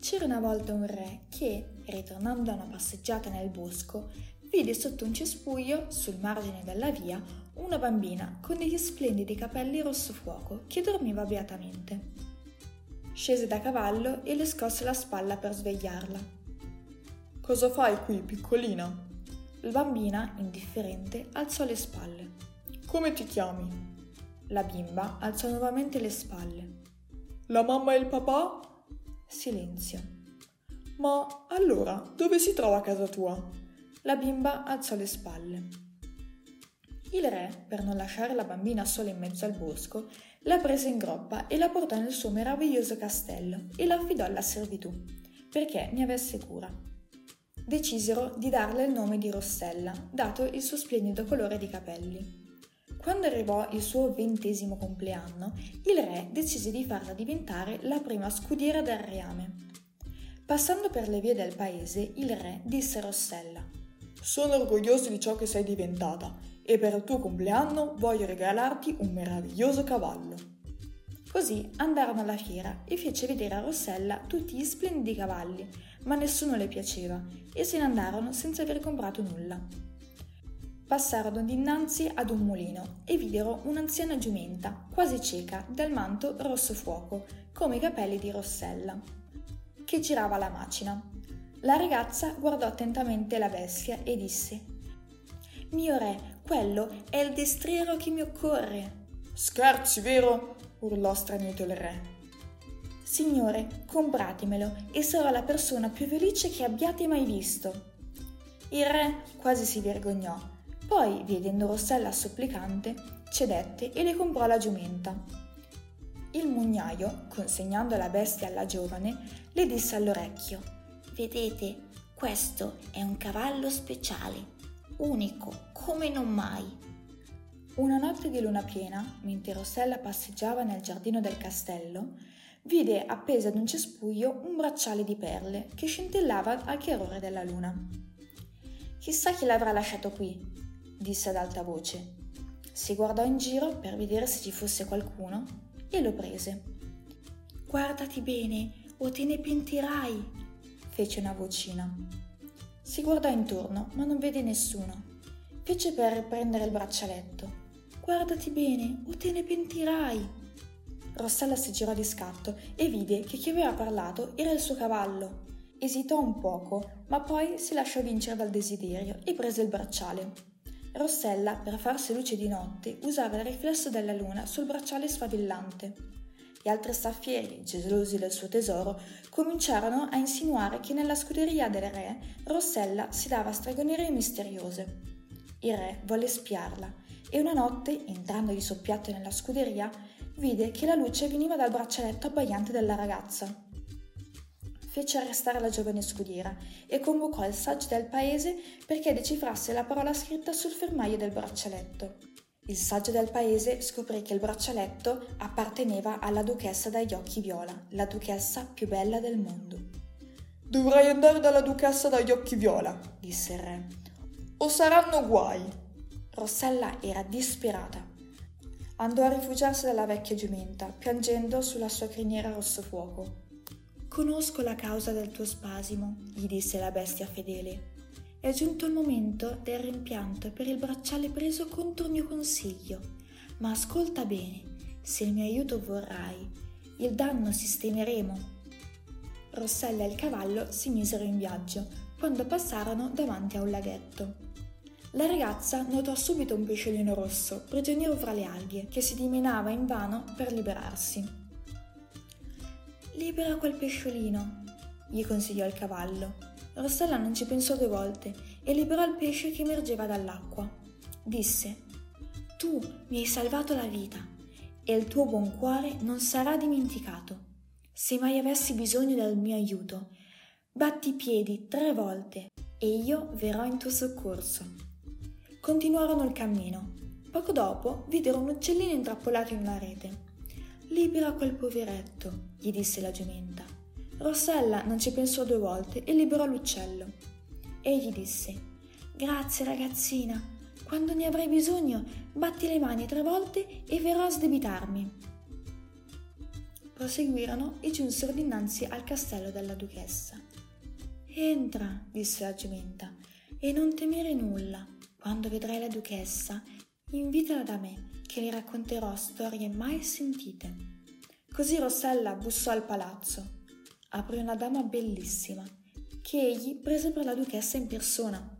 C'era una volta un re che, ritornando da una passeggiata nel bosco, vide sotto un cespuglio, sul margine della via, una bambina con degli splendidi capelli rosso fuoco che dormiva beatamente. Scese da cavallo e le scosse la spalla per svegliarla. Cosa fai qui, piccolina? La bambina, indifferente, alzò le spalle. Come ti chiami? La bimba alzò nuovamente le spalle. La mamma e il papà? Silenzio. Ma allora, dove si trova casa tua? La bimba alzò le spalle. Il re, per non lasciare la bambina sola in mezzo al bosco, la prese in groppa e la portò nel suo meraviglioso castello e la affidò alla servitù, perché ne avesse cura. Decisero di darle il nome di Rossella, dato il suo splendido colore di capelli. Quando arrivò il suo ventesimo compleanno, il re decise di farla diventare la prima scudiera del reame. Passando per le vie del paese, il re disse a Rossella: Sono orgoglioso di ciò che sei diventata e per il tuo compleanno voglio regalarti un meraviglioso cavallo. Così andarono alla fiera e fece vedere a Rossella tutti gli splendidi cavalli, ma nessuno le piaceva e se ne andarono senza aver comprato nulla. Passarono dinanzi ad un mulino e videro un'anziana giumenta, quasi cieca, dal manto rosso fuoco, come i capelli di Rossella, che girava la macina. La ragazza guardò attentamente la bestia e disse: Mio re, quello è il destriero che mi occorre. Scherzi, vero? urlò stranito il re. Signore, compratemelo e sarò la persona più felice che abbiate mai visto. Il re quasi si vergognò poi, vedendo Rossella supplicante, cedette e le comprò la giumenta. Il mugnaio, consegnando la bestia alla giovane, le disse all'orecchio: Vedete, questo è un cavallo speciale, unico, come non mai. Una notte di luna piena, mentre Rossella passeggiava nel giardino del castello, vide appesa ad un cespuglio un bracciale di perle che scintillava al chiarore della luna. Chissà chi l'avrà lasciato qui, disse ad alta voce. Si guardò in giro per vedere se ci fosse qualcuno e lo prese. Guardati bene o te ne pentirai, fece una vocina. Si guardò intorno, ma non vede nessuno. Fece per prendere il braccialetto. Guardati bene o te ne pentirai. Rossella si girò di scatto e vide che chi aveva parlato era il suo cavallo. Esitò un poco, ma poi si lasciò vincere dal desiderio e prese il bracciale. Rossella, per farsi luce di notte, usava il riflesso della luna sul bracciale sfavillante. Gli altri staffieri, gelosi del suo tesoro, cominciarono a insinuare che nella scuderia del re Rossella si dava stregonerie misteriose. Il re volle spiarla e una notte, entrando di soppiatto nella scuderia, vide che la luce veniva dal braccialetto abbagliante della ragazza fece arrestare la giovane scudiera e convocò il saggio del paese perché decifrasse la parola scritta sul fermaio del braccialetto. Il saggio del paese scoprì che il braccialetto apparteneva alla duchessa dagli occhi viola, la duchessa più bella del mondo. Dovrai andare dalla duchessa dagli occhi viola, disse il re, o saranno guai. Rossella era disperata. Andò a rifugiarsi dalla vecchia giumenta, piangendo sulla sua criniera rosso fuoco. Conosco la causa del tuo spasimo, gli disse la bestia fedele. È giunto il momento del rimpianto per il bracciale preso contro il mio consiglio. Ma ascolta bene, se il mio aiuto vorrai, il danno sistemeremo. Rossella e il cavallo si misero in viaggio quando passarono davanti a un laghetto. La ragazza notò subito un pesciolino rosso, prigioniero fra le alghe, che si dimenava invano per liberarsi. Libera quel pesciolino, gli consigliò il cavallo. Rossella non ci pensò due volte e liberò il pesce che emergeva dall'acqua. Disse: Tu mi hai salvato la vita e il tuo buon cuore non sarà dimenticato. Se mai avessi bisogno del mio aiuto, batti i piedi tre volte e io verrò in tuo soccorso. Continuarono il cammino. Poco dopo videro un uccellino intrappolato in una rete. Libera quel poveretto, gli disse la giumenta. Rossella non ci pensò due volte e liberò l'uccello. Egli disse: Grazie ragazzina, quando ne avrai bisogno, batti le mani tre volte e verrò a sdebitarmi. Proseguirono e giunsero dinanzi al castello della duchessa. Entra, disse la giumenta, e non temere nulla. Quando vedrai la duchessa, invitala da me, che le racconterò storie mai sentite. Così Rossella bussò al palazzo. Aprì una dama bellissima, che egli prese per la duchessa in persona.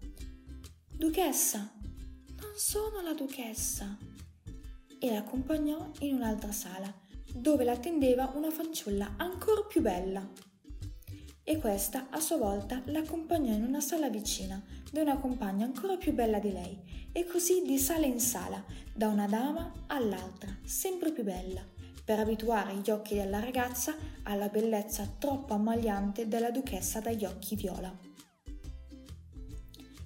Duchessa, non sono la duchessa. E l'accompagnò in un'altra sala, dove l'attendeva una fanciulla ancora più bella. E questa, a sua volta, l'accompagnò in una sala vicina, da una compagna ancora più bella di lei, e così di sala in sala, da una dama all'altra, sempre più bella, per abituare gli occhi della ragazza alla bellezza troppo ammagliante della duchessa dagli occhi viola.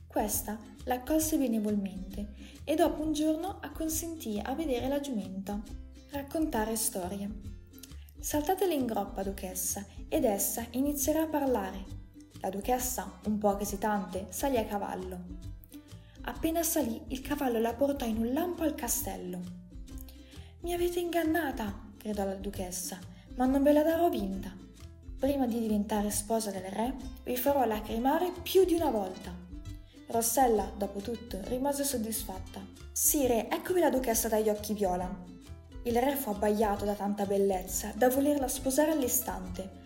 Questa l'accolse benevolmente e dopo un giorno acconsentì a vedere la giumenta, raccontare storie. Saltatele in groppa, duchessa, ed essa inizierà a parlare. La duchessa, un po' esitante, salì a cavallo. Appena salì, il cavallo la portò in un lampo al castello. Mi avete ingannata, gridò la duchessa, ma non ve la darò vinta. Prima di diventare sposa del re, vi farò lacrimare più di una volta. Rossella, dopo tutto, rimase soddisfatta. Sì, re, eccovi la duchessa dagli occhi viola. Il re fu abbaiato da tanta bellezza da volerla sposare all'istante,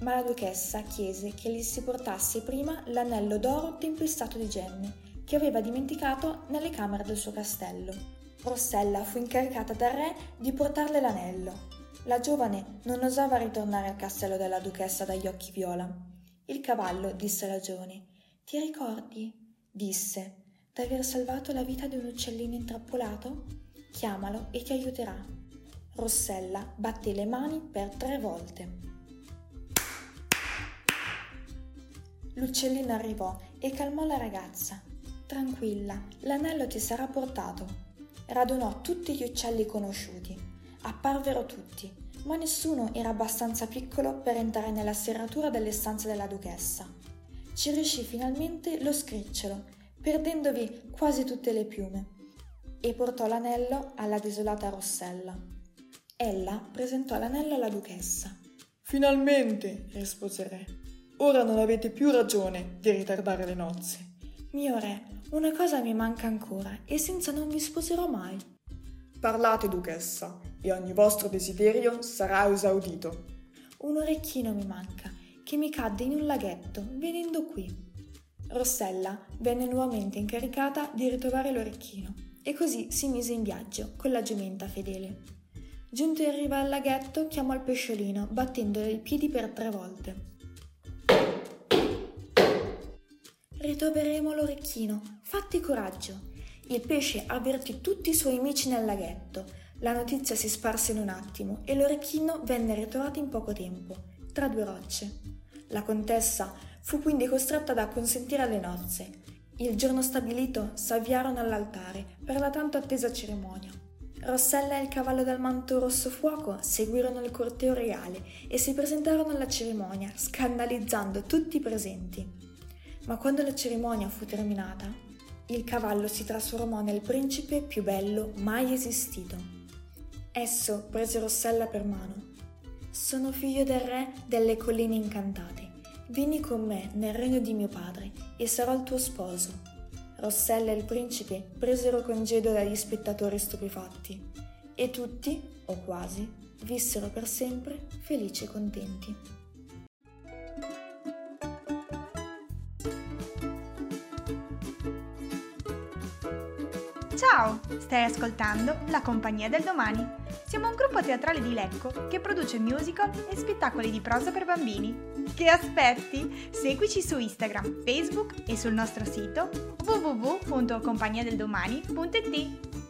ma la duchessa chiese che gli si portasse prima l'anello d'oro tempestato di gemmi che aveva dimenticato nelle camere del suo castello. Rossella fu incaricata dal re di portarle l'anello. La giovane non osava ritornare al castello della duchessa dagli occhi viola. Il cavallo disse alla giovane: Ti ricordi? disse, d'aver salvato la vita di un uccellino intrappolato? Chiamalo e ti aiuterà. Rossella batté le mani per tre volte. L'uccellino arrivò e calmò la ragazza. Tranquilla, l'anello ti sarà portato. Radunò tutti gli uccelli conosciuti. Apparvero tutti, ma nessuno era abbastanza piccolo per entrare nella serratura delle stanze della duchessa. Ci riuscì finalmente lo scricciolo, perdendovi quasi tutte le piume, e portò l'anello alla desolata Rossella. Ella presentò l'anello alla duchessa. Finalmente, rispose il re. Ora non avete più ragione di ritardare le nozze. Mio re, una cosa mi manca ancora e senza non vi sposerò mai. Parlate, duchessa, e ogni vostro desiderio sarà esaudito. Un orecchino mi manca, che mi cadde in un laghetto, venendo qui. Rossella venne nuovamente incaricata di ritrovare l'orecchino e così si mise in viaggio con la giumenta fedele. Giunto in riva al laghetto, chiamò il pesciolino, battendole i piedi per tre volte. Ritroveremo l'orecchino. Fatti coraggio. Il pesce avvertì tutti i suoi amici nel laghetto. La notizia si sparse in un attimo e l'orecchino venne ritrovato in poco tempo, tra due rocce. La contessa fu quindi costretta ad acconsentire alle nozze. Il giorno stabilito s'avviarono all'altare per la tanto attesa cerimonia. Rossella e il cavallo dal manto rosso fuoco seguirono il corteo reale e si presentarono alla cerimonia, scandalizzando tutti i presenti. Ma quando la cerimonia fu terminata, il cavallo si trasformò nel principe più bello mai esistito. Esso prese Rossella per mano. Sono figlio del re delle colline incantate. Vieni con me nel regno di mio padre e sarò il tuo sposo. Rossella e il principe presero congedo dagli spettatori stupefatti e tutti, o quasi, vissero per sempre felici e contenti. Ciao! Stai ascoltando La Compagnia del Domani. Siamo un gruppo teatrale di Lecco che produce musical e spettacoli di prosa per bambini. Che aspetti? Seguici su Instagram, Facebook e sul nostro sito www.compagniadeldomani.it.